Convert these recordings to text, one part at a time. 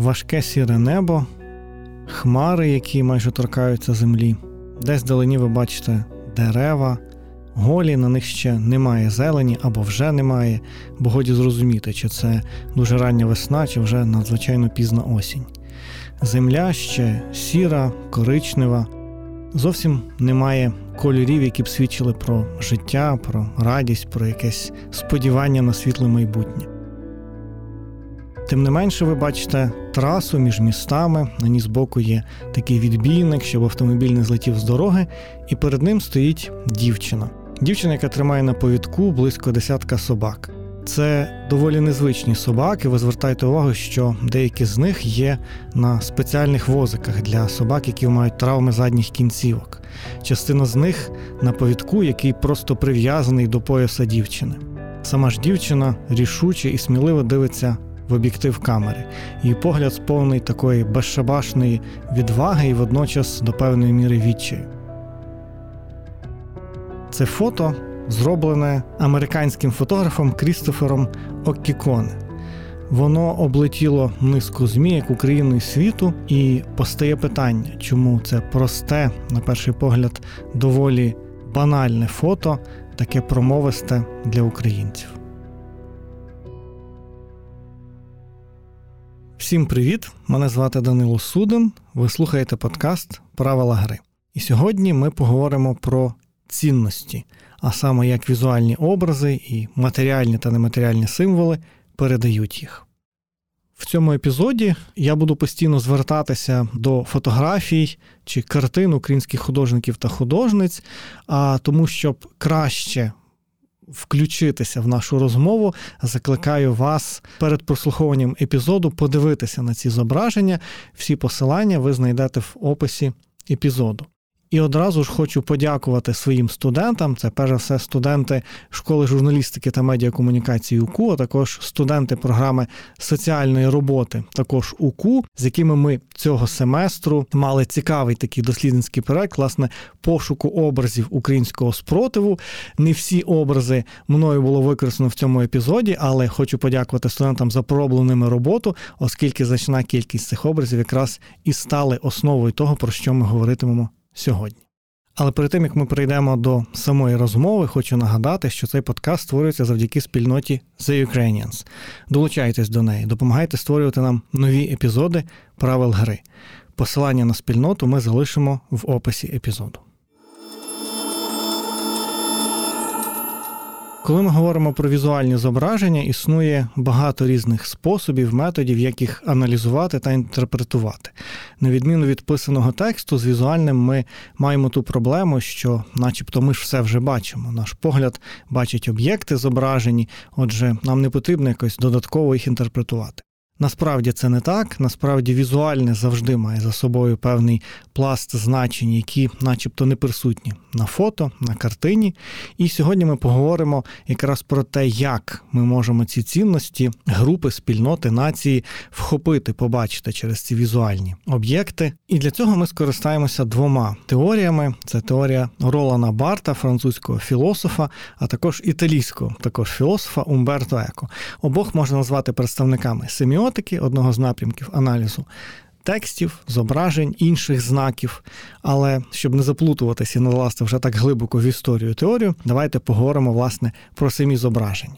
важке сіре небо, хмари, які майже торкаються землі. Десь вдалині ви бачите дерева, голі, на них ще немає зелені або вже немає, бо годі зрозуміти, чи це дуже рання весна, чи вже надзвичайно пізна осінь. Земля ще сіра, коричнева, зовсім немає кольорів, які б свідчили про життя, про радість, про якесь сподівання на світле майбутнє. Тим не менше, ви бачите трасу між містами. На ній збоку є такий відбійник, щоб автомобіль не злетів з дороги, і перед ним стоїть дівчина. Дівчина, яка тримає на повідку близько десятка собак. Це доволі незвичні собаки. Ви звертаєте увагу, що деякі з них є на спеціальних возиках для собак, які мають травми задніх кінцівок. Частина з них на повідку, який просто прив'язаний до пояса дівчини. Сама ж дівчина рішуче і сміливо дивиться в об'єктив камери. Її погляд сповнений такої безшабашної відваги і водночас до певної міри відчаю. Це фото зроблене американським фотографом Крістофером Оккіконе. Воно облетіло низку ЗМІ як Україну і світу, і постає питання, чому це просте, на перший погляд, доволі банальне фото, таке промовисте для українців. Всім привіт! Мене звати Данило Судин. Ви слухаєте подкаст Правила гри. І сьогодні ми поговоримо про цінності, а саме як візуальні образи і матеріальні та нематеріальні символи передають їх. В цьому епізоді я буду постійно звертатися до фотографій чи картин українських художників та художниць, а тому, щоб краще включитися в нашу розмову, закликаю вас перед прослуховуванням епізоду подивитися на ці зображення. Всі посилання ви знайдете в описі епізоду. І одразу ж хочу подякувати своїм студентам. Це перш за все студенти школи журналістики та медіакомунікації УКУ, а також студенти програми соціальної роботи, також УКУ, з якими ми цього семестру мали цікавий такий дослідницький проект, власне, пошуку образів українського спротиву. Не всі образи мною було використано в цьому епізоді, але хочу подякувати студентам за пробленими роботу, оскільки значна кількість цих образів якраз і стали основою того, про що ми говоритимемо сьогодні. Але перед тим як ми прийдемо до самої розмови, хочу нагадати, що цей подкаст створюється завдяки спільноті The Ukrainians. Долучайтесь до неї, допомагайте створювати нам нові епізоди правил гри. Посилання на спільноту ми залишимо в описі епізоду. Коли ми говоримо про візуальні зображення, існує багато різних способів, методів, як їх аналізувати та інтерпретувати. На відміну від писаного тексту, з візуальним ми маємо ту проблему, що, начебто, ми ж все вже бачимо. Наш погляд бачить об'єкти зображені, отже, нам не потрібно якось додатково їх інтерпретувати. Насправді це не так. Насправді візуальне завжди має за собою певний пласт значень, які, начебто, не присутні на фото, на картині. І сьогодні ми поговоримо якраз про те, як ми можемо ці цінності, групи, спільноти, нації вхопити, побачити через ці візуальні об'єкти. І для цього ми скористаємося двома теоріями: це теорія Ролана Барта, французького філософа, а також італійського, також філософа Умберто Еко. Обох можна назвати представниками семіотики, семіотики, одного з напрямків аналізу текстів, зображень, інших знаків. Але щоб не заплутуватися і не вже так глибоко в історію теорію, давайте поговоримо власне про самі зображення.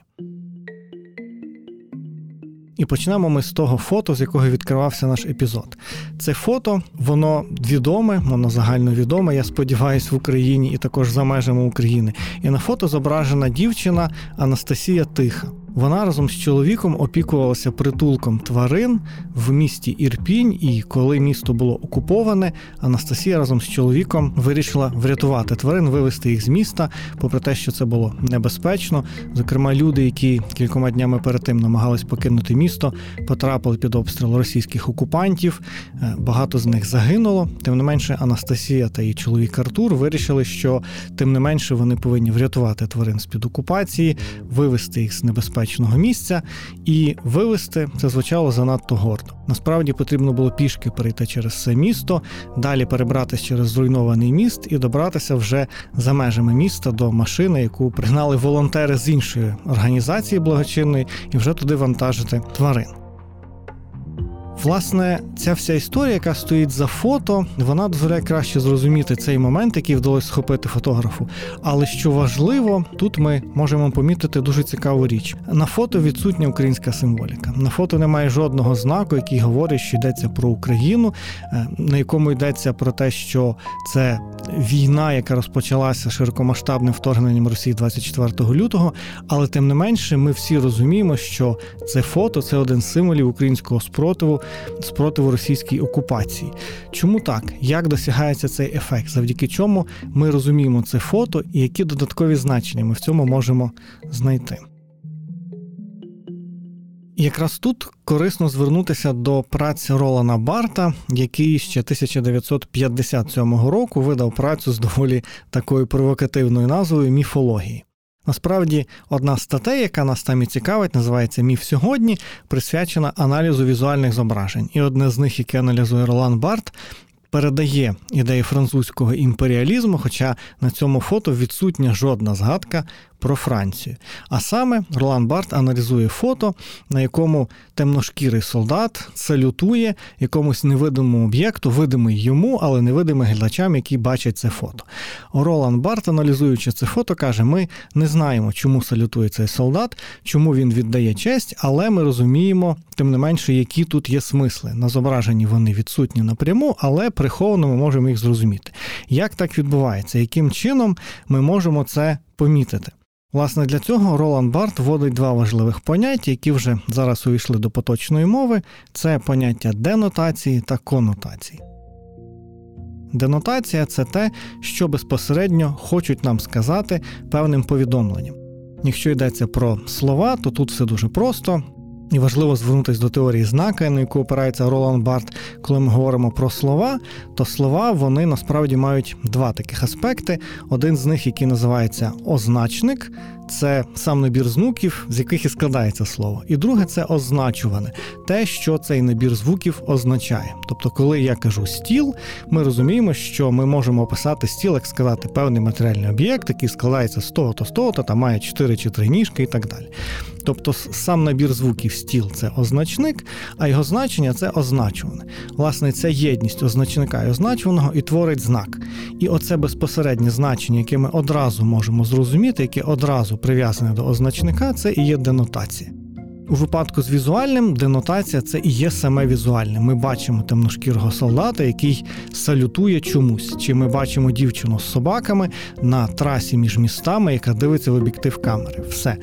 І почнемо ми з того фото, з якого відкривався наш епізод. Це фото, воно відоме, воно загальновідоме, я сподіваюся, в Україні і також за межами України. І на фото зображена дівчина Анастасія Тиха. Вона разом з чоловіком опікувалася притулком тварин в місті Ірпінь, і коли місто було окуповане, Анастасія разом з чоловіком вирішила врятувати тварин, вивезти їх з міста, попри те, що це було небезпечно. Зокрема, люди, які кількома днями перед тим намагались покинути місто, потрапили під обстріл російських окупантів. Е, багато з них загинуло. Тим не менше, Анастасія та її чоловік Артур вирішили, що тим не менше вони повинні врятувати тварин з під окупації, вивезти їх з небезпечного безпечного місця і вивести це звучало занадто гордо. Насправді потрібно було пішки перейти через це місто, далі перебратися через зруйнований міст і добратися вже за межами міста до машини, яку пригнали волонтери з іншої організації благочинної, і вже туди вантажити тварин. Власне, ця вся історія, яка стоїть за фото, вона дозволяє краще зрозуміти цей момент, який вдалося схопити фотографу. Але що важливо, тут ми можемо помітити дуже цікаву річ. На фото відсутня українська символіка. На фото немає жодного знаку, який говорить, що йдеться про Україну, е, на якому йдеться про те, що це війна, яка розпочалася широкомасштабним вторгненням Росії 24 лютого. Але тим не менше, ми всі розуміємо, що це фото це один з символів українського спротиву, спротиву російській окупації. Чому так? Як досягається цей ефект? Завдяки чому ми розуміємо це фото і які додаткові значення ми в цьому можемо знайти? Якраз тут корисно звернутися до праці Ролана Барта, який ще 1957 року видав працю з доволі такою провокативною назвою міфології. Насправді, одна з статей, яка нас там і цікавить, називається Міф сьогодні, присвячена аналізу візуальних зображень. І одне з них, яке аналізує Ролан Барт, передає ідеї французького імперіалізму, хоча на цьому фото відсутня жодна згадка про Францію. А саме Ролан Барт аналізує фото, на якому темношкірий солдат салютує якомусь невидимому об'єкту, видимий йому, але невидимий глядачам, які бачать це фото. Ролан Барт, аналізуючи це фото, каже: ми не знаємо, чому салютує цей солдат, чому він віддає честь, але ми розуміємо, тим не менше, які тут є смисли. На зображенні вони відсутні напряму, але приховано ми можемо їх зрозуміти. Як так відбувається? Яким чином ми можемо це помітити? Власне, для цього Роланд Барт вводить два важливих поняття, які вже зараз увійшли до поточної мови: це поняття денотації та конотації. Денотація це те, що безпосередньо хочуть нам сказати певним повідомленням. Якщо йдеться про слова, то тут все дуже просто. І важливо звернутися до теорії знака, на яку опирається Ролан Барт. Коли ми говоримо про слова, то слова вони насправді мають два таких аспекти. Один з них, який називається означник, це сам набір звуків, з яких і складається слово. І друге це означуване, те, що цей набір звуків означає. Тобто, коли я кажу стіл, ми розуміємо, що ми можемо описати стіл, як сказати, певний матеріальний об'єкт, який складається з того-то, з того-то, та має 4 чи 3 ніжки і так далі. Тобто, сам набір звуків стіл це означник, а його значення це означуване. Власне, ця єдність означника і означуваного і творить знак. І оце безпосереднє значення, яке ми одразу можемо зрозуміти, яке одразу прив'язане до означника, це і є денотація. У випадку з візуальним денотація це і є саме візуальне. Ми бачимо темношкірого солдата, який салютує чомусь. Чи ми бачимо дівчину з собаками на трасі між містами, яка дивиться в об'єктив камери. Все.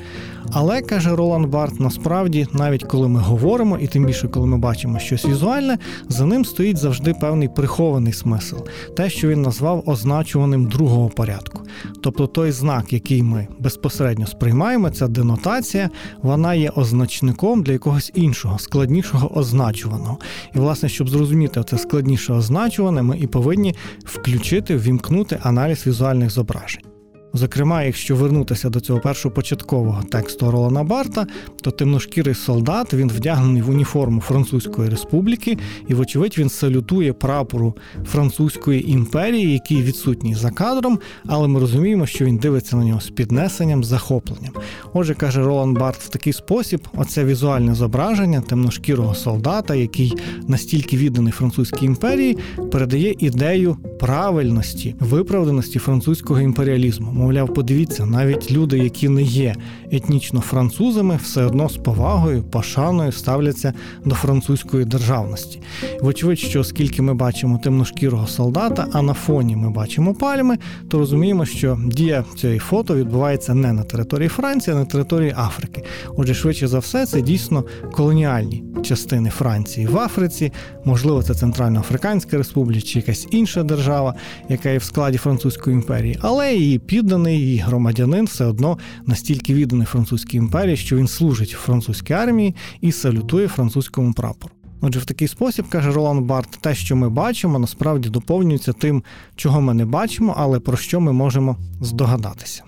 Але каже Роланд Барт, насправді, навіть коли ми говоримо, і тим більше, коли ми бачимо щось візуальне, за ним стоїть завжди певний прихований смисл, те, що він назвав означуваним другого порядку. Тобто той знак, який ми безпосередньо сприймаємо, ця денотація, вона є означником для якогось іншого, складнішого означуваного. І, власне, щоб зрозуміти це складніше означуване, ми і повинні включити, ввімкнути аналіз візуальних зображень. Зокрема, якщо вернутися до цього першопочаткового тексту Ролана Барта, то темношкірий солдат він вдягнений в уніформу Французької республіки, і, вочевидь, він салютує прапору Французької імперії, який відсутній за кадром, але ми розуміємо, що він дивиться на нього з піднесенням, захопленням. Отже, каже Ролан Барт, в такий спосіб, оце візуальне зображення темношкірого солдата, який настільки відданий французькій імперії, передає ідею правильності, виправданості французького імперіалізму. Мовляв, подивіться, навіть люди, які не є етнічно французами, все одно з повагою, пошаною ставляться до французької державності. Вочевидь, що оскільки ми бачимо темношкірого солдата, а на фоні ми бачимо пальми, то розуміємо, що дія цієї фото відбувається не на території Франції, а на території Африки. Отже, швидше за все, це дійсно колоніальні частини Франції в Африці, можливо, це Центральноафриканська Республіка чи якась інша держава, яка є в складі Французької імперії, але її підданий і громадянин все одно настільки відданий французькій імперії, що він служить в французькій армії і салютує французькому прапору. Отже, в такий спосіб, каже Ролан Барт, те, що ми бачимо, насправді доповнюється тим, чого ми не бачимо, але про що ми можемо здогадатися.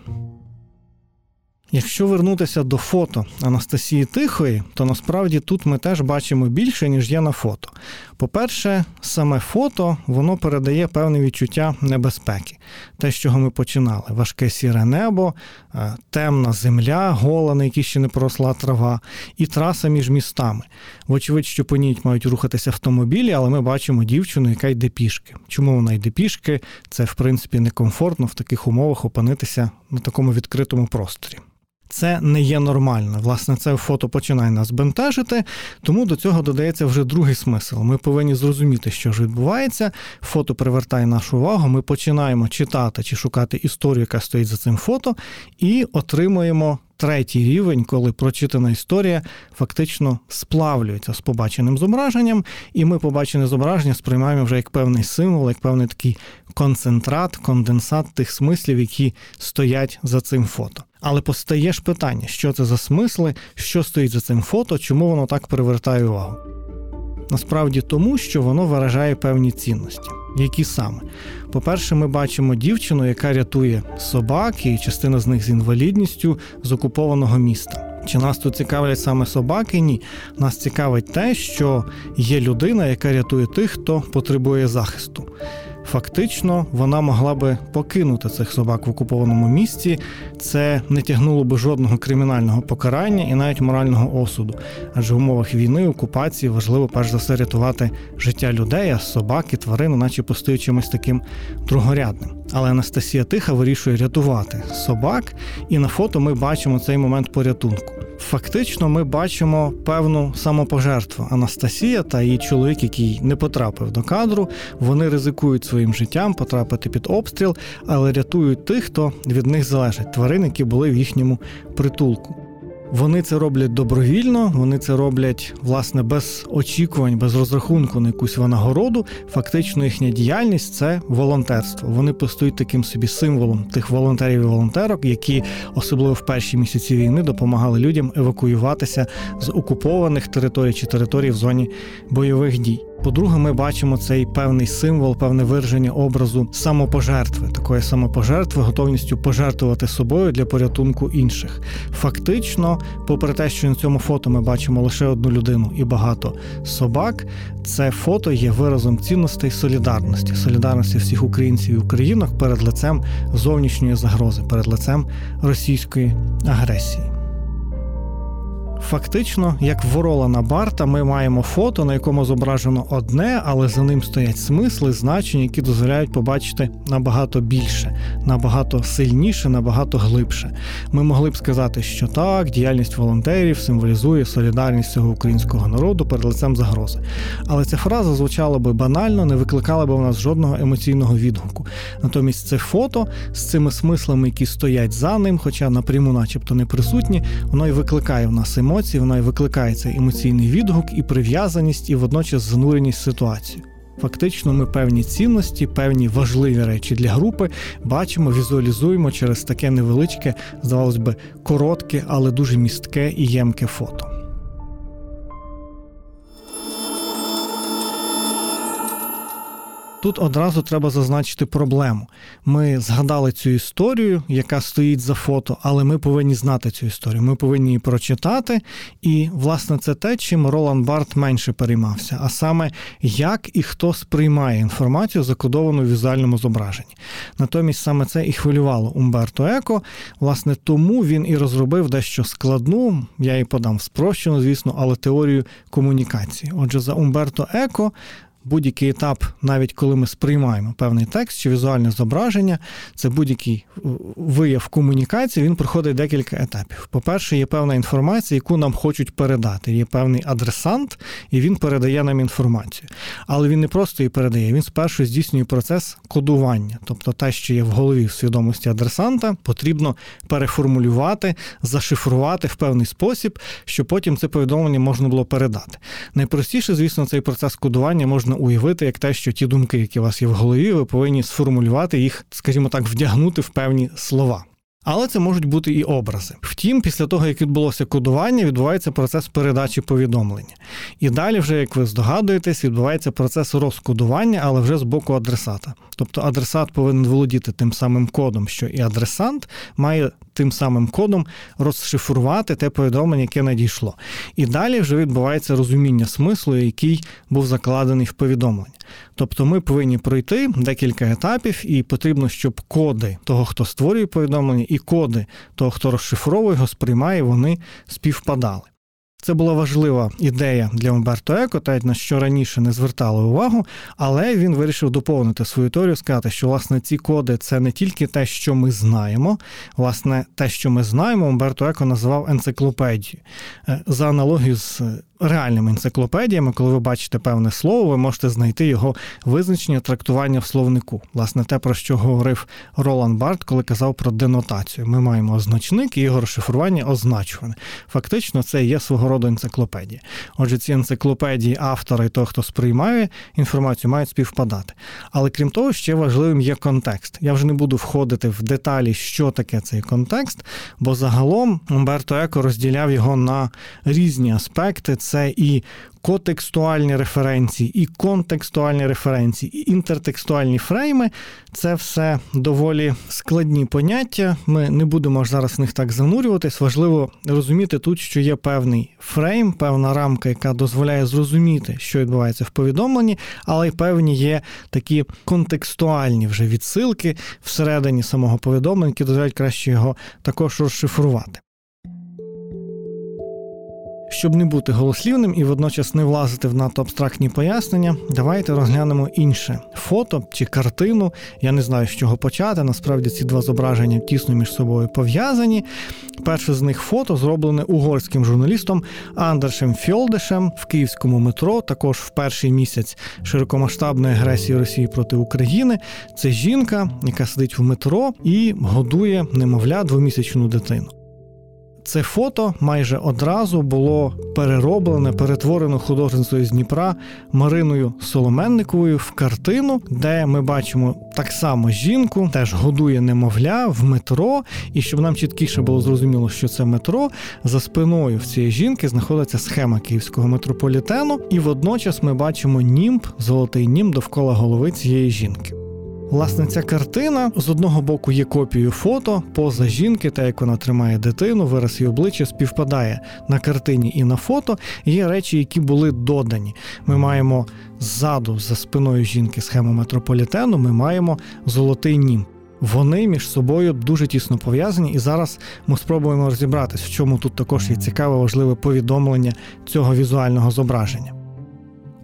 Якщо вернутися до фото Анастасії Тихої, то насправді тут ми теж бачимо більше, ніж є на фото. По-перше, саме фото воно передає певне відчуття небезпеки. Те, з чого ми починали: важке сіре небо, е, темна земля, гола, на якій ще не поросла трава, і траса між містами. Вочевидь, що по ній мають рухатися автомобілі, але ми бачимо дівчину, яка йде пішки. Чому вона йде пішки? Це, в принципі, некомфортно в таких умовах опинитися на такому відкритому просторі це не є нормально. Власне, це фото починає нас бентежити, тому до цього додається вже другий смисл. Ми повинні зрозуміти, що ж відбувається. Фото привертає нашу увагу. Ми починаємо читати чи шукати історію, яка стоїть за цим фото, і отримуємо. Третій рівень, коли прочитана історія фактично сплавлюється з побаченим зображенням, і ми побачене зображення сприймаємо вже як певний символ, як певний такий концентрат, конденсат тих смислів, які стоять за цим фото. Але постає ж питання, що це за смисли, що стоїть за цим фото, чому воно так привертає увагу. Насправді тому, що воно виражає певні цінності. Які саме? По-перше, ми бачимо дівчину, яка рятує собак, і частина з них з інвалідністю з окупованого міста. Чи нас тут цікавлять саме собаки? Ні. Нас цікавить те, що є людина, яка рятує тих, хто потребує захисту фактично вона могла би покинути цих собак в окупованому місці. Це не тягнуло би жодного кримінального покарання і навіть морального осуду. Адже в умовах війни, окупації важливо перш за все рятувати життя людей, а собаки, тварин, наче постають чимось таким другорядним. Але Анастасія Тиха вирішує рятувати собак, і на фото ми бачимо цей момент порятунку. Фактично, ми бачимо певну самопожертву. Анастасія та її чоловік, який не потрапив до кадру, вони ризикують своїм життям потрапити під обстріл, але рятують тих, хто від них залежить тварин, які були в їхньому притулку. Вони це роблять добровільно, вони це роблять власне без очікувань, без розрахунку на якусь винагороду. Фактично, їхня діяльність це волонтерство. Вони постають таким собі символом тих волонтерів і волонтерок, які особливо в перші місяці війни допомагали людям евакуюватися з окупованих територій чи територій в зоні бойових дій. По-друге, ми бачимо цей певний символ, певне вираження образу самопожертви, такої самопожертви, готовністю пожертвувати собою для порятунку інших. Фактично, попри те, що на цьому фото ми бачимо лише одну людину і багато собак, це фото є виразом цінностей солідарності, солідарності всіх українців і українок перед лицем зовнішньої загрози, перед лицем російської агресії. Фактично, як воролана барта, ми маємо фото, на якому зображено одне, але за ним стоять смисли, значення, які дозволяють побачити набагато більше, набагато сильніше, набагато глибше. Ми могли б сказати, що так, діяльність волонтерів символізує солідарність цього українського народу перед лицем загрози. Але ця фраза звучала би банально, не викликала би в нас жодного емоційного відгуку. Натомість це фото з цими смислами, які стоять за ним, хоча напряму, начебто, не присутні, воно й викликає в нас емоції емоцій, вона і викликає цей емоційний відгук і прив'язаність, і водночас зануреність в ситуацію. Фактично, ми певні цінності, певні важливі речі для групи бачимо, візуалізуємо через таке невеличке, здавалось би, коротке, але дуже містке і ємке фото. Тут одразу треба зазначити проблему. Ми згадали цю історію, яка стоїть за фото, але ми повинні знати цю історію. Ми повинні її прочитати. І, власне, це те, чим Ролан Барт менше переймався, а саме як і хто сприймає інформацію, закодовану в візуальному зображенні. Натомість саме це і хвилювало Умберто Еко. Власне, тому він і розробив дещо складну, я її подам спрощену, звісно, але теорію комунікації. Отже, за Умберто Еко будь-який етап, навіть коли ми сприймаємо певний текст чи візуальне зображення, це будь-який вияв комунікації, він проходить декілька етапів. По-перше, є певна інформація, яку нам хочуть передати. Є певний адресант, і він передає нам інформацію. Але він не просто її передає, він спершу здійснює процес кодування. Тобто те, що є в голові в свідомості адресанта, потрібно переформулювати, зашифрувати в певний спосіб, щоб потім це повідомлення можна було передати. Найпростіше, звісно, цей процес кодування можна можна уявити як те, що ті думки, які у вас є в голові, ви повинні сформулювати їх, скажімо так, вдягнути в певні слова. Але це можуть бути і образи. Втім, після того, як відбулося кодування, відбувається процес передачі повідомлення. І далі, вже, як ви здогадуєтесь, відбувається процес розкодування, але вже з боку адресата. Тобто адресат повинен володіти тим самим кодом, що і адресант має тим самим кодом розшифрувати те повідомлення, яке надійшло. І далі вже відбувається розуміння смислу, який був закладений в повідомлення. Тобто ми повинні пройти декілька етапів, і потрібно, щоб коди того, хто створює повідомлення, і коди того, хто розшифровує його, сприймає, вони співпадали. Це була важлива ідея для Умберто Еко, та на що раніше не звертали увагу, але він вирішив доповнити свою теорію, сказати, що власне ці коди це не тільки те, що ми знаємо. Власне, те, що ми знаємо, Умберто Еко називав енциклопедією. Е, за аналогію з реальними енциклопедіями, коли ви бачите певне слово, ви можете знайти його визначення трактування в словнику. Власне, те, про що говорив Ролан Барт, коли казав про денотацію. Ми маємо означник і його розшифрування означуване. Фактично, це є свого роду енциклопедії. Отже, ці енциклопедії, автори того, хто сприймає інформацію, мають співпадати. Але крім того, ще важливим є контекст. Я вже не буду входити в деталі, що таке цей контекст, бо загалом Умберто Еко розділяв його на різні аспекти це і котекстуальні референції, і контекстуальні референції, і інтертекстуальні фрейми це все доволі складні поняття. Ми не будемо зараз в них так занурюватись. Важливо розуміти тут, що є певний фрейм, певна рамка, яка дозволяє зрозуміти, що відбувається в повідомленні, але й певні є такі контекстуальні вже відсилки всередині самого повідомлення, які дозволяють краще його також розшифрувати. Щоб не бути голослівним і водночас не влазити в надто абстрактні пояснення, давайте розглянемо інше фото чи картину. Я не знаю, з чого почати. Насправді ці два зображення тісно між собою пов'язані. Перше з них фото зроблене угорським журналістом Андершем Фьолдешем в київському метро, також в перший місяць широкомасштабної агресії Росії проти України. Це жінка, яка сидить в метро і годує немовля двомісячну дитину. Це фото майже одразу було перероблене, перетворено художницею з Дніпра Мариною Соломенниковою в картину, де ми бачимо так само жінку, теж годує немовля в метро. І щоб нам чіткіше було зрозуміло, що це метро, за спиною в цієї жінки знаходиться схема київського метрополітену, і водночас ми бачимо німб, золотий німб довкола голови цієї жінки. Власне, ця картина з одного боку є копією фото, поза жінки, та як вона тримає дитину, вираз її обличчя співпадає на картині і на фото. Є речі, які були додані. Ми маємо ззаду, за спиною жінки схему метрополітену, ми маємо золотий нім. Вони між собою дуже тісно пов'язані, і зараз ми спробуємо розібратись, в чому тут також є цікаве важливе повідомлення цього візуального зображення.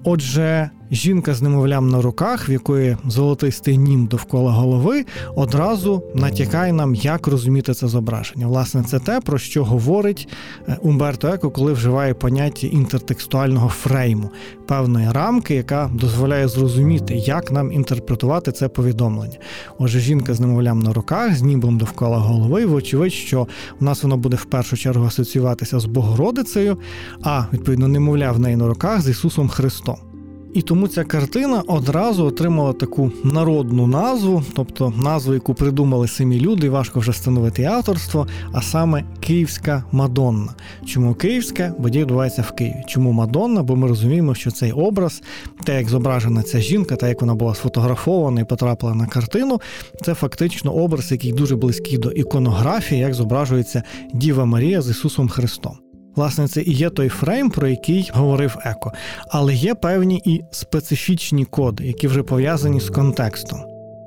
Отже, жінка з немовлям на руках, в якої золотистий нім довкола голови, одразу натякає нам, як розуміти це зображення. Власне, це те, про що говорить е, Умберто Еко, коли вживає поняття інтертекстуального фрейму, певної рамки, яка дозволяє зрозуміти, як нам інтерпретувати це повідомлення. Отже, жінка з немовлям на руках, з німбом довкола голови, вочевидь, що в нас воно буде в першу чергу асоціюватися з Богородицею, а відповідно немовля в неї на руках з Ісусом Христом. І тому ця картина одразу отримала таку народну назву, тобто назву, яку придумали самі люди, важко вже встановити авторство, а саме Київська Мадонна. Чому Київська? Бо дій відбувається в Києві. Чому Мадонна? Бо ми розуміємо, що цей образ, те, як зображена ця жінка, та як вона була сфотографована і потрапила на картину, це фактично образ, який дуже близький до іконографії, як зображується Діва Марія з Ісусом Христом. Власне, це і є той фрейм, про який говорив Еко, але є певні і специфічні коди, які вже пов'язані з контекстом.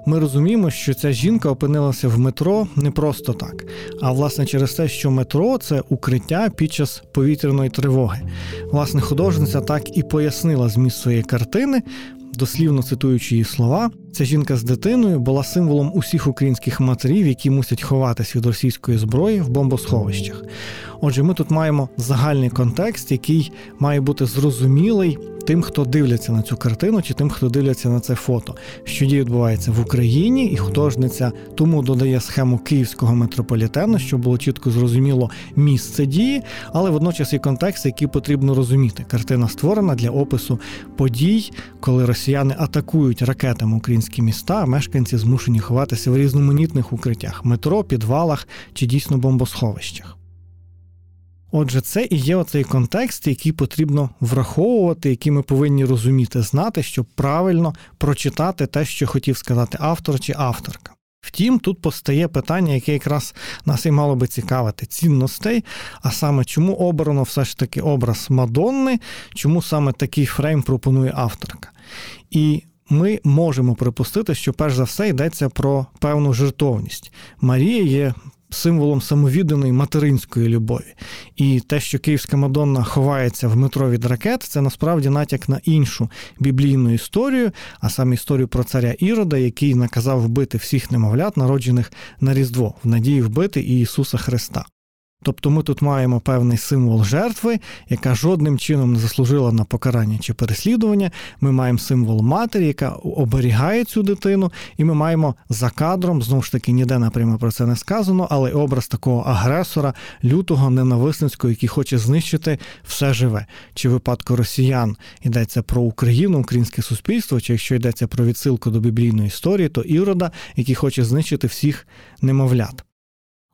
Ми розуміємо, що ця жінка опинилася в метро не просто так, а власне через те, що метро це укриття під час повітряної тривоги. Власне, художниця так і пояснила зміст своєї картини, дослівно цитуючи її слова. Ця жінка з дитиною була символом усіх українських матерів, які мусять ховатись від російської зброї в бомбосховищах. Отже, ми тут маємо загальний контекст, який має бути зрозумілий тим, хто дивляться на цю картину, чи тим, хто дивляться на це фото, що діє відбувається в Україні, і художниця тому додає схему київського метрополітену, щоб було чітко зрозуміло місце дії, але водночас і контекст, який потрібно розуміти. Картина створена для опису подій, коли росіяни атакують ракетами українські міста, а мешканці змушені ховатися в різноманітних укриттях метро, підвалах чи дійсно бомбосховищах. Отже, це і є оцей контекст, який потрібно враховувати, який ми повинні розуміти, знати, щоб правильно прочитати те, що хотів сказати автор чи авторка. Втім, тут постає питання, яке якраз нас і мало би цікавити цінностей, а саме чому обрано все ж таки образ Мадонни, чому саме такий фрейм пропонує авторка. І ми можемо припустити, що перш за все йдеться про певну жертовність. Марія є символом самовідданої материнської любові. І те, що Київська Мадонна ховається в метро від ракет, це насправді натяк на іншу біблійну історію, а саме історію про царя Ірода, який наказав вбити всіх немовлят, народжених на Різдво, в надії вбити і Ісуса Христа. Тобто ми тут маємо певний символ жертви, яка жодним чином не заслужила на покарання чи переслідування. Ми маємо символ матері, яка оберігає цю дитину, і ми маємо за кадром, знову ж таки, ніде напряму про це не сказано, але образ такого агресора, лютого, ненависницького, який хоче знищити все живе. Чи випадку росіян йдеться про Україну, українське суспільство, чи якщо йдеться про відсилку до біблійної історії, то ірода, який хоче знищити всіх немовлят.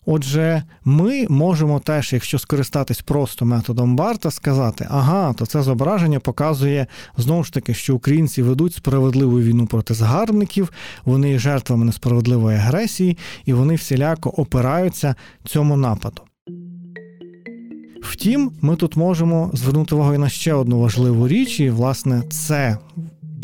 Отже, ми можемо теж, якщо скористатись просто методом Барта, сказати, ага, то це зображення показує знову ж таки, що українці ведуть справедливу війну проти загарбників, вони є жертвами несправедливої агресії, і вони всіляко опираються цьому нападу. Втім, ми тут можемо звернути увагу на ще одну важливу річ, і власне це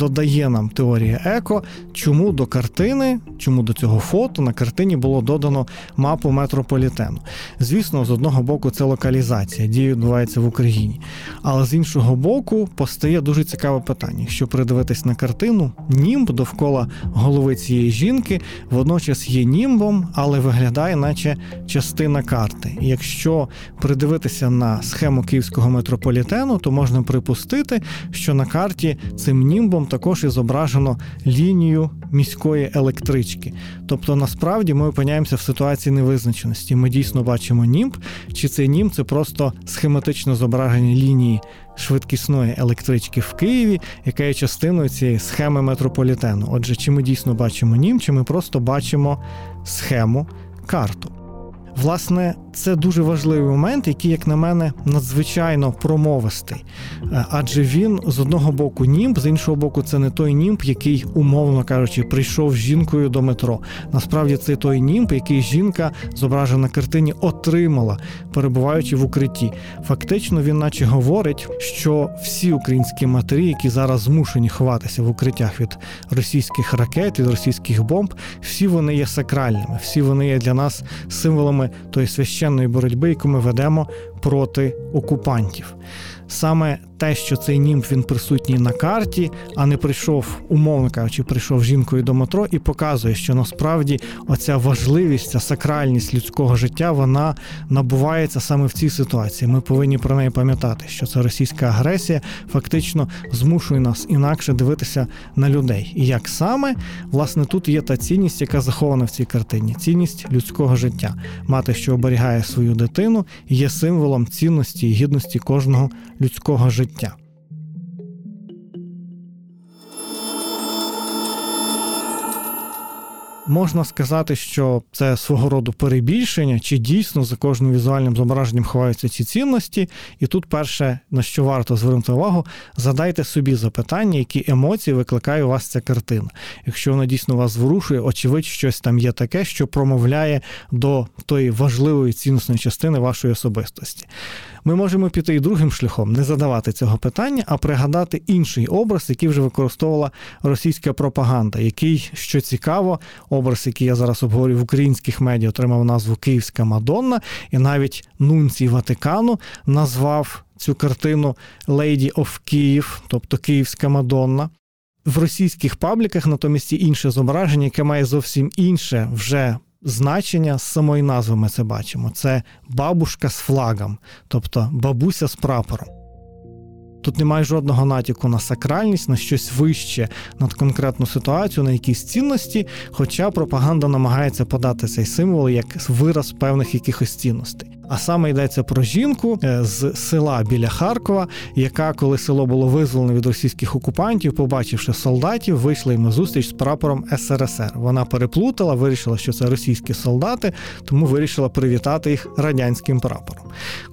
додає нам теорія еко, чому до картини, чому до цього фото на картині було додано мапу метрополітену. Звісно, з одного боку, це локалізація, дія відбувається в Україні. Але з іншого боку, постає дуже цікаве питання. Якщо придивитись на картину, німб довкола голови цієї жінки водночас є німбом, але виглядає, наче частина карти. І якщо придивитися на схему київського метрополітену, то можна припустити, що на карті цим німбом також і зображено лінію міської електрички. Тобто, насправді ми опиняємося в ситуації невизначеності. Ми дійсно бачимо німб, чи цей німб це просто схематично зображення лінії швидкісної електрички в Києві, яка є частиною цієї схеми метрополітену. Отже, чи ми дійсно бачимо німб, чи ми просто бачимо схему карту. Власне, це дуже важливий момент, який, як на мене, надзвичайно промовистий. Е, адже він з одного боку німб, з іншого боку, це не той німб, який, умовно кажучи, прийшов з жінкою до метро. Насправді це той німб, який жінка, зображена на картині, отримала, перебуваючи в укритті. Фактично, він, наче говорить, що всі українські матері, які зараз змушені ховатися в укриттях від російських ракет, від російських бомб, всі вони є сакральними, всі вони є для нас символами тої священної боротьби, яку ми ведемо проти окупантів. Саме те, що цей німб він присутній на карті, а не прийшов, умовно кажучи, прийшов жінкою до метро і показує, що насправді оця важливість, ця сакральність людського життя вона набувається саме в цій ситуації. Ми повинні про неї пам'ятати, що це російська агресія фактично змушує нас інакше дивитися на людей. І як саме власне тут є та цінність, яка захована в цій картині цінність людського життя. Мати, що оберігає свою дитину, є символом цінності і гідності кожного людського життя. Можна сказати, що це свого роду перебільшення, чи дійсно за кожним візуальним зображенням ховаються ці цінності. І тут перше, на що варто звернути увагу, задайте собі запитання, які емоції викликає у вас ця картина. Якщо вона дійсно вас зворушує, очевидь, щось там є таке, що промовляє до тої важливої цінностної частини вашої особистості. Ми можемо піти і другим шляхом, не задавати цього питання, а пригадати інший образ, який вже використовувала російська пропаганда, який, що цікаво, образ, який я зараз обговорю в українських медіа, отримав назву Київська Мадонна, і навіть Нунцій Ватикану назвав цю картину Lady of Київ, тобто Київська Мадонна. В російських пабліках натомість інше зображення, яке має зовсім інше вже значення з самої назви ми це бачимо. Це бабушка з флагом, тобто бабуся з прапором. Тут немає жодного натяку на сакральність, на щось вище, над конкретну ситуацію, на якісь цінності, хоча пропаганда намагається подати цей символ як вираз певних якихось цінностей. А саме йдеться про жінку е, з села біля Харкова, яка, коли село було визволене від російських окупантів, побачивши солдатів, вийшла їм на зустріч з прапором СРСР. Вона переплутала, вирішила, що це російські солдати, тому вирішила привітати їх радянським прапором.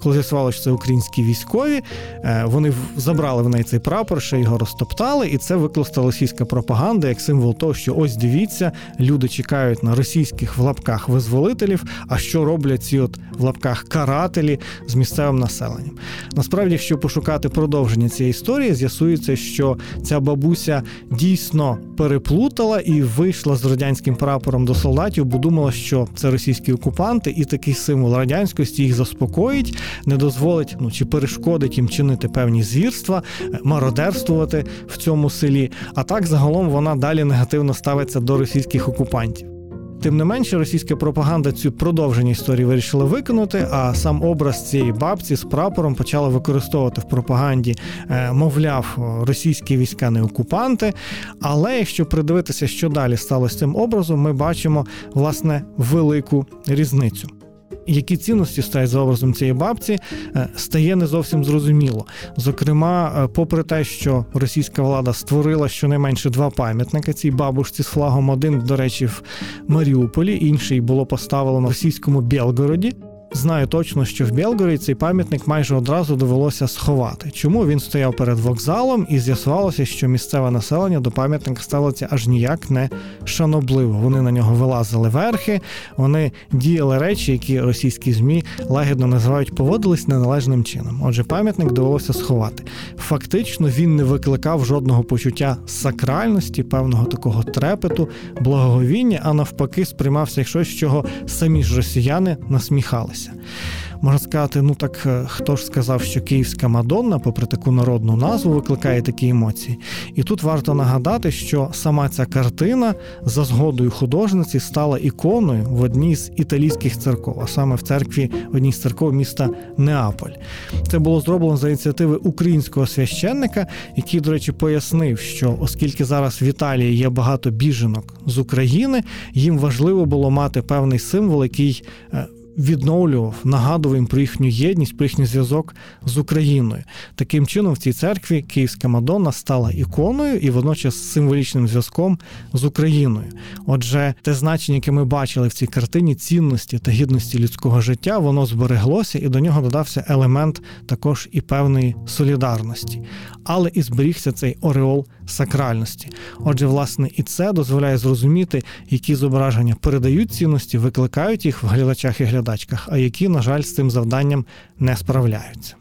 Коли з'ясувалося, що це українські військові, е, вони забрали в неї цей прапор, ще його розтоптали, і це викласла російська пропаганда як символ того, що ось дивіться, люди чекають на російських в лапках визволителів. А що роблять ці от в лапках карателі з місцевим населенням? Насправді, якщо пошукати продовження цієї історії, з'ясується, що ця бабуся дійсно переплутала і вийшла з радянським прапором до солдатів, бо думала, що це російські окупанти, і такий символ радянськості їх заспокоїть, не дозволить ну чи перешкодить їм чинити певні звірства, мародерствувати в цьому селі. А так загалом вона далі негативно ставиться до російських окупантів. Тим не менше, російська пропаганда цю продовження історії вирішила виконати, а сам образ цієї бабці з прапором почала використовувати в пропаганді, е, мовляв, російські війська не окупанти. Але якщо придивитися, що далі сталося з цим образом, ми бачимо власне велику різницю які цінності стають за образом цієї бабці, е, стає не зовсім зрозуміло. Зокрема, е, попри те, що російська влада створила щонайменше два пам'ятники цій бабушці з флагом, один, до речі, в Маріуполі, інший було поставлено в російському Білгороді. Знаю точно, що в Білгороді цей пам'ятник майже одразу довелося сховати. Чому він стояв перед вокзалом і з'ясувалося, що місцеве населення до пам'ятника ставилося аж ніяк не шанобливо. Вони на нього вилазили верхи, вони діяли речі, які російські змі лагідно називають поводились неналежним чином. Отже, пам'ятник довелося сховати. Фактично він не викликав жодного почуття сакральності, певного такого трепету, благоговіння, а навпаки, сприймався як щось, чого самі ж росіяни насміхалися відбувалося. Можна сказати, ну так е, хто ж сказав, що Київська Мадонна, попри таку народну назву, викликає такі емоції. І тут варто нагадати, що сама ця картина за згодою художниці стала іконою в одній з італійських церков, а саме в церкві в одній з церков міста Неаполь. Це було зроблено за ініціативи українського священника, який, до речі, пояснив, що оскільки зараз в Італії є багато біженок з України, їм важливо було мати певний символ, який е, відновлював, нагадував їм про їхню єдність, про їхній зв'язок з Україною. Таким чином, в цій церкві Київська Мадонна стала іконою і водночас символічним зв'язком з Україною. Отже, те значення, яке ми бачили в цій картині, цінності та гідності людського життя, воно збереглося, і до нього додався елемент також і певної солідарності. Але і зберігся цей ореол сакральності. Отже, власне, і це дозволяє зрозуміти, які зображення передають цінності, викликають їх в глядачах і глядачках, а які, на жаль, з цим завданням не справляються.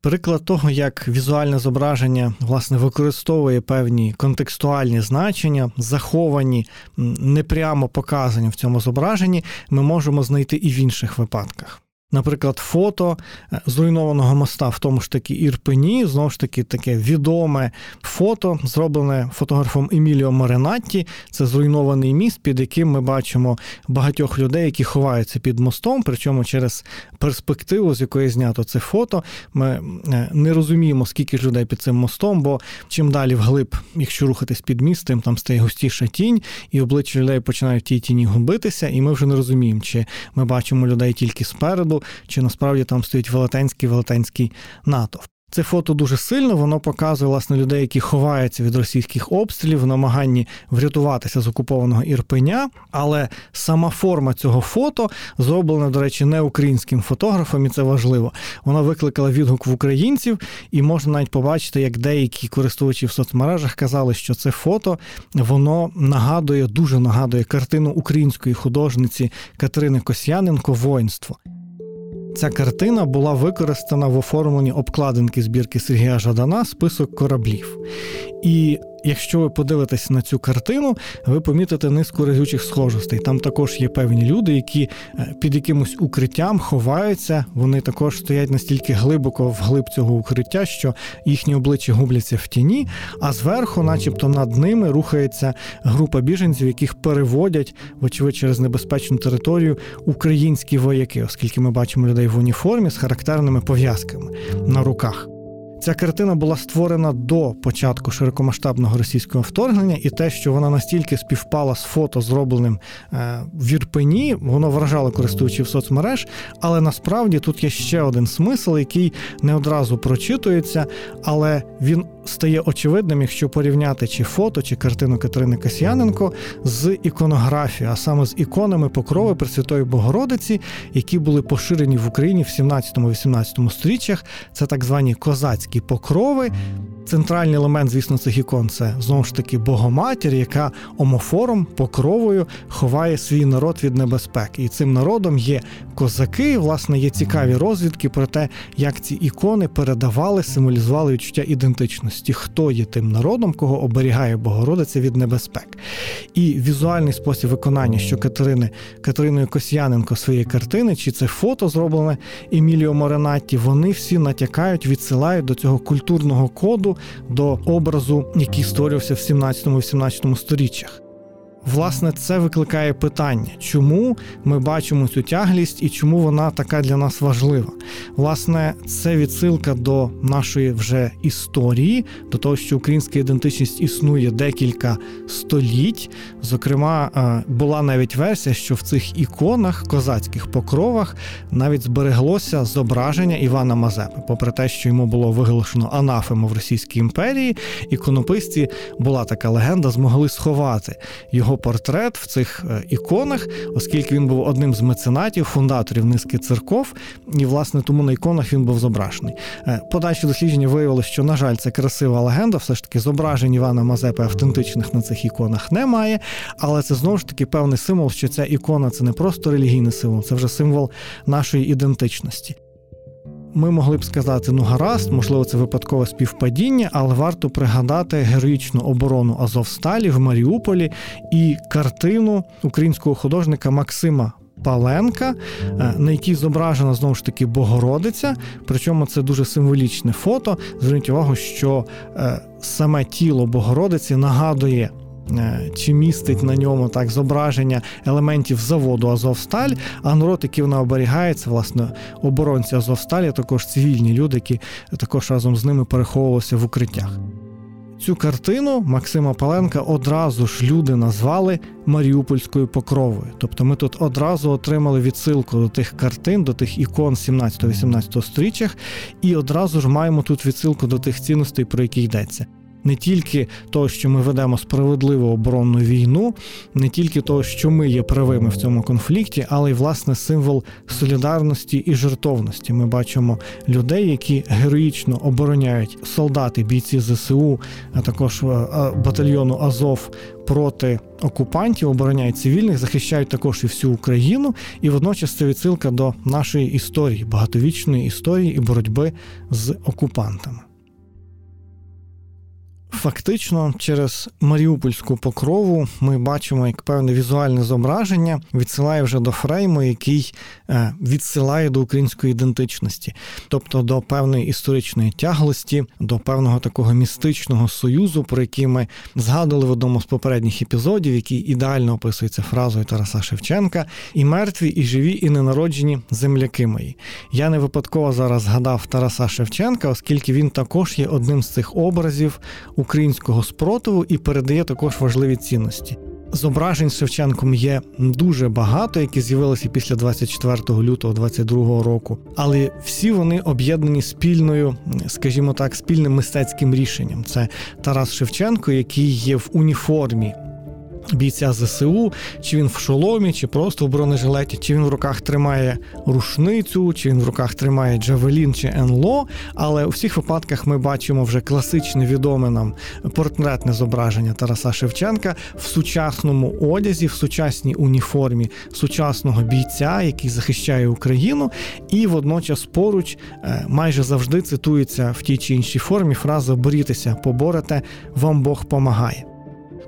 Приклад того, як візуальне зображення власне використовує певні контекстуальні значення, заховані, непрямо показані в цьому зображенні, ми можемо знайти і в інших випадках. Наприклад, фото е, зруйнованого моста в тому ж таки Ірпені, знову ж таки, таке відоме фото, зроблене фотографом Еміліо Маринатті. Це зруйнований міст, під яким ми бачимо багатьох людей, які ховаються під мостом. Причому через перспективу, з якої знято це фото, ми е, не розуміємо, скільки ж людей під цим мостом, бо чим далі вглиб, якщо рухатись під міст, тим там стає густіша тінь, і обличчя людей починають тій тіні губитися, і ми вже не розуміємо, чи ми бачимо людей тільки спереду чи насправді там стоїть велетенський велетенський натовп. Це фото дуже сильно, воно показує власне людей, які ховаються від російських обстрілів в намаганні врятуватися з окупованого Ірпеня. Але сама форма цього фото зроблена, до речі, не українським фотографом, і це важливо. Вона викликала відгук в українців, і можна навіть побачити, як деякі користувачі в соцмережах казали, що це фото воно нагадує, дуже нагадує картину української художниці Катерини Косяненко Воїнство. Ця картина була використана в оформленні обкладинки збірки Сергія Жадана Список кораблів. І якщо ви подивитесь на цю картину, ви помітите низку разючих схожостей. Там також є певні люди, які е, під якимось укриттям ховаються. Вони також стоять настільки глибоко вглиб цього укриття, що їхні обличчя губляться в тіні, а зверху, начебто, над ними рухається група біженців, яких переводять, вочевидь, через небезпечну територію українські вояки, оскільки ми бачимо людей в уніформі з характерними пов'язками на руках. Ця картина була створена до початку широкомасштабного російського вторгнення, і те, що вона настільки співпала з фото, зробленим е, в Ірпені, воно вражало користувачів соцмереж. Але насправді тут є ще один смисл, який не одразу прочитується, але він стає очевидним, якщо порівняти чи фото, чи картину Катерини Касьяненко з іконографією, а саме з іконами покрови Пресвятої Богородиці, які були поширені в Україні в 17-18 сторіччях. Це так звані козацькі покрови. Центральний елемент, звісно, цих ікон це знову ж таки Богоматір, яка омофором, покровою ховає свій народ від небезпеки. І цим народом є козаки. Власне, є цікаві розвідки про те, як ці ікони передавали, символізували відчуття ідентичності, хто є тим народом, кого оберігає Богородиця від небезпек. І візуальний спосіб виконання, що Катерини Катериною Косяненко своєї картини, чи це фото зроблене Еміліо Моренатті, вони всі натякають, відсилають до цього культурного коду до образу, який створювався в 17-18 сторіччях. Власне, це викликає питання, чому ми бачимо цю тяглість і чому вона така для нас важлива. Власне, це відсилка до нашої вже історії, до того, що українська ідентичність існує декілька століть. Зокрема, е, була навіть версія, що в цих іконах, козацьких покровах, навіть збереглося зображення Івана Мазепи. Попри те, що йому було виголошено анафему в Російській імперії, іконописці була така легенда, змогли сховати його портрет в цих е, іконах, оскільки він був одним з меценатів, фундаторів низки церков, і власне тому на іконах він був зображений. Е, подальші дослідження виявили, що, на жаль, це красива легенда, все ж таки зображень Івана Мазепи автентичних на цих іконах немає, але це знову ж таки певний символ, що ця ікона це не просто релігійний символ, це вже символ нашої ідентичності ми могли б сказати, ну гаразд, можливо, це випадкове співпадіння, але варто пригадати героїчну оборону Азовсталі в Маріуполі і картину українського художника Максима. Паленка, е, на якій зображена знову ж таки Богородиця, причому це дуже символічне фото. Зверніть увагу, що е, саме тіло Богородиці нагадує чи містить на ньому так зображення елементів заводу Азовсталь, а народ, який вона оберігає, це власне оборонці Азовсталі, також цивільні люди, які також разом з ними переховувалися в укриттях. Цю картину Максима Паленка одразу ж люди назвали Маріупольською покровою. Тобто ми тут одразу отримали відсилку до тих картин, до тих ікон 17-18 сторіччях, і одразу ж маємо тут відсилку до тих цінностей, про які йдеться не тільки того, що ми ведемо справедливу оборонну війну, не тільки того, що ми є правими в цьому конфлікті, але й власне символ солідарності і жертовності. Ми бачимо людей, які героїчно обороняють солдати, бійці ЗСУ, а також е, батальйону Азов. Проти окупантів обороняють цивільних, захищають також і всю Україну, і водночас це відсилка до нашої історії, багатовічної історії і боротьби з окупантами. Фактично, через Маріупольську покрову ми бачимо як певне візуальне зображення, відсилає вже до фрейму, який е, відсилає до української ідентичності, тобто до певної історичної тяглості, до певного такого містичного союзу, про який ми згадували в одному з попередніх епізодів, який ідеально описується фразою Тараса Шевченка: і мертві, і живі, і ненароджені земляки мої. Я не випадково зараз згадав Тараса Шевченка, оскільки він також є одним з цих образів українського спротиву і передає також важливі цінності. Зображень Шевченком є дуже багато, які з'явилися після 24 лютого 22 року, але всі вони об'єднані спільною, скажімо так, спільним мистецьким рішенням. Це Тарас Шевченко, який є в уніформі бійця ЗСУ, чи він в шоломі, чи просто в бронежилеті, чи він в руках тримає рушницю, чи він в руках тримає Джавелін чи НЛО. Але у всіх випадках ми бачимо вже класичне відоме нам портретне зображення Тараса Шевченка в сучасному одязі, в сучасній уніформі сучасного бійця, який захищає Україну, і водночас поруч е, майже завжди цитується в тій чи іншій формі фраза борітеся, поборете, вам Бог помагає.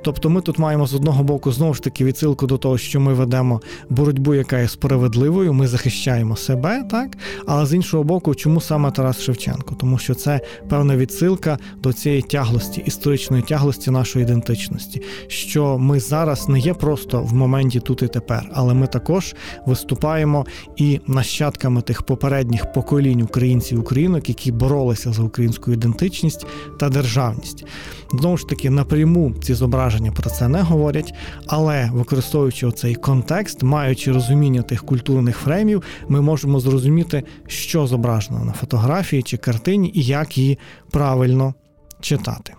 Тобто ми тут маємо з одного боку знову ж таки відсилку до того, що ми ведемо боротьбу, яка є справедливою, ми захищаємо себе, так? Але з іншого боку, чому саме Тарас Шевченко? Тому що це певна відсилка до цієї тяглості, історичної тяглості нашої ідентичності, що ми зараз не є просто в моменті тут і тепер, але ми також виступаємо і нащадками тих попередніх поколінь українців українок, які боролися за українську ідентичність та державність. Знову ж таки, напряму ці зображення про це не говорять, але використовуючи цей контекст, маючи розуміння тих культурних фреймів, ми можемо зрозуміти, що зображено на фотографії чи картині і як її правильно читати.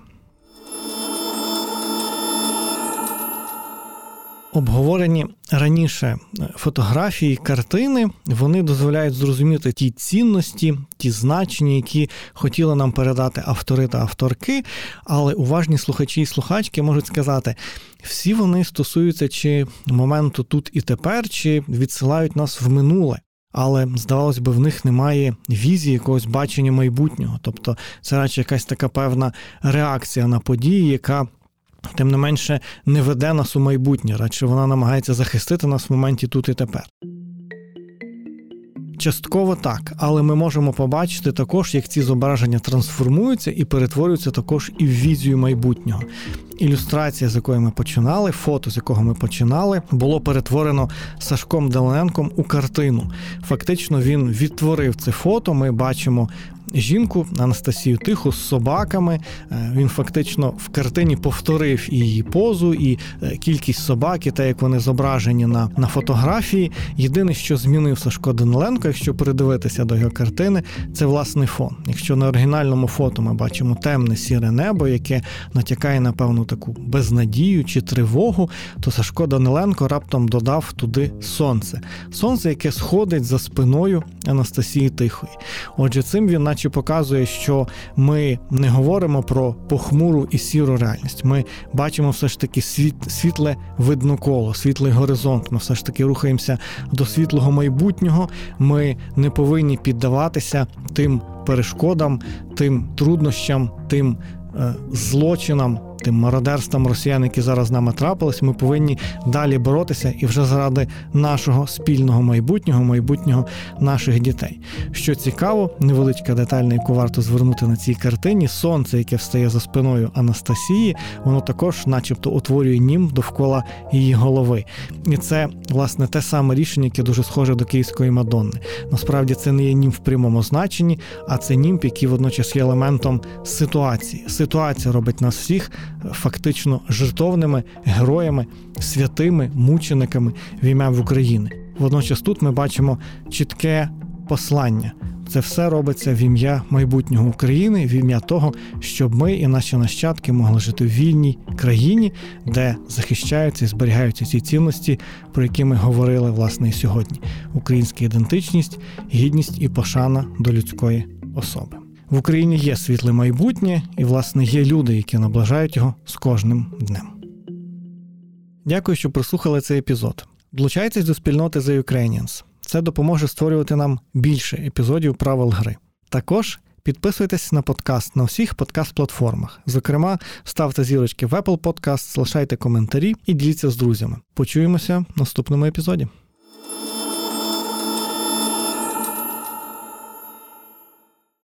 Обговорені раніше фотографії, картини вони дозволяють зрозуміти ті цінності, ті значення, які хотіли нам передати автори та авторки. Але уважні слухачі і слухачки можуть сказати, всі вони стосуються чи моменту тут і тепер, чи відсилають нас в минуле. Але здавалось би, в них немає візії якогось бачення майбутнього. Тобто це радше якась така певна реакція на події, яка тим не менше не веде нас у майбутнє, радше вона намагається захистити нас в моменті тут і тепер. Частково так, але ми можемо побачити також, як ці зображення трансформуються і перетворюються також і в візію майбутнього. Ілюстрація, з якої ми починали, фото, з якого ми починали, було перетворено Сашком Даленком у картину. Фактично, він відтворив це фото. Ми бачимо жінку Анастасію Тиху з собаками. Е, він фактично в картині повторив і її позу, і е, кількість собак, і те, як вони зображені на на фотографії. Єдине, що змінив Сашко Даниленко, якщо придивитися до його картини, це власний фон. Якщо на оригінальному фото ми бачимо темне сіре небо, яке натякає на певну таку безнадію чи тривогу, то Сашко Даниленко раптом додав туди сонце. Сонце, яке сходить за спиною Анастасії Тихої. Отже, цим він, наче показує, що ми не говоримо про похмуру і сіру реальність. Ми бачимо все ж таки світ, світле видно коло, світлий горизонт. Ми все ж таки рухаємося до світлого майбутнього. Ми не повинні піддаватися тим перешкодам, тим труднощам, тим е, злочинам тим мародерством росіян, які зараз з нами трапились, ми повинні далі боротися і вже заради нашого спільного майбутнього, майбутнього наших дітей. Що цікаво, невеличка деталь, на яку варто звернути на цій картині, сонце, яке встає за спиною Анастасії, воно також, начебто, утворює нім довкола її голови. І це власне те саме рішення, яке дуже схоже до Київської Мадонни. Насправді це не є нім в прямому значенні, а це німб, який водночас є елементом ситуації. Ситуація робить нас всіх фактично жертовними героями, святими мучениками в ім'я в Україні. Водночас тут ми бачимо чітке послання. Це все робиться в ім'я майбутнього України, в ім'я того, щоб ми і наші нащадки могли жити в вільній країні, де захищаються і зберігаються ці цінності, про які ми говорили власне і сьогодні: українська ідентичність, гідність і пошана до людської особи. В Україні є світле майбутнє, і, власне, є люди, які наближають його з кожним днем. Дякую, що прослухали цей епізод. Долучайтесь до спільноти The Ukrainians. Це допоможе створювати нам більше епізодів правил гри. Також підписуйтесь на подкаст на всіх подкаст-платформах. Зокрема, ставте зірочки в Apple Podcast, залишайте коментарі і діліться з друзями. Почуємося в наступному епізоді.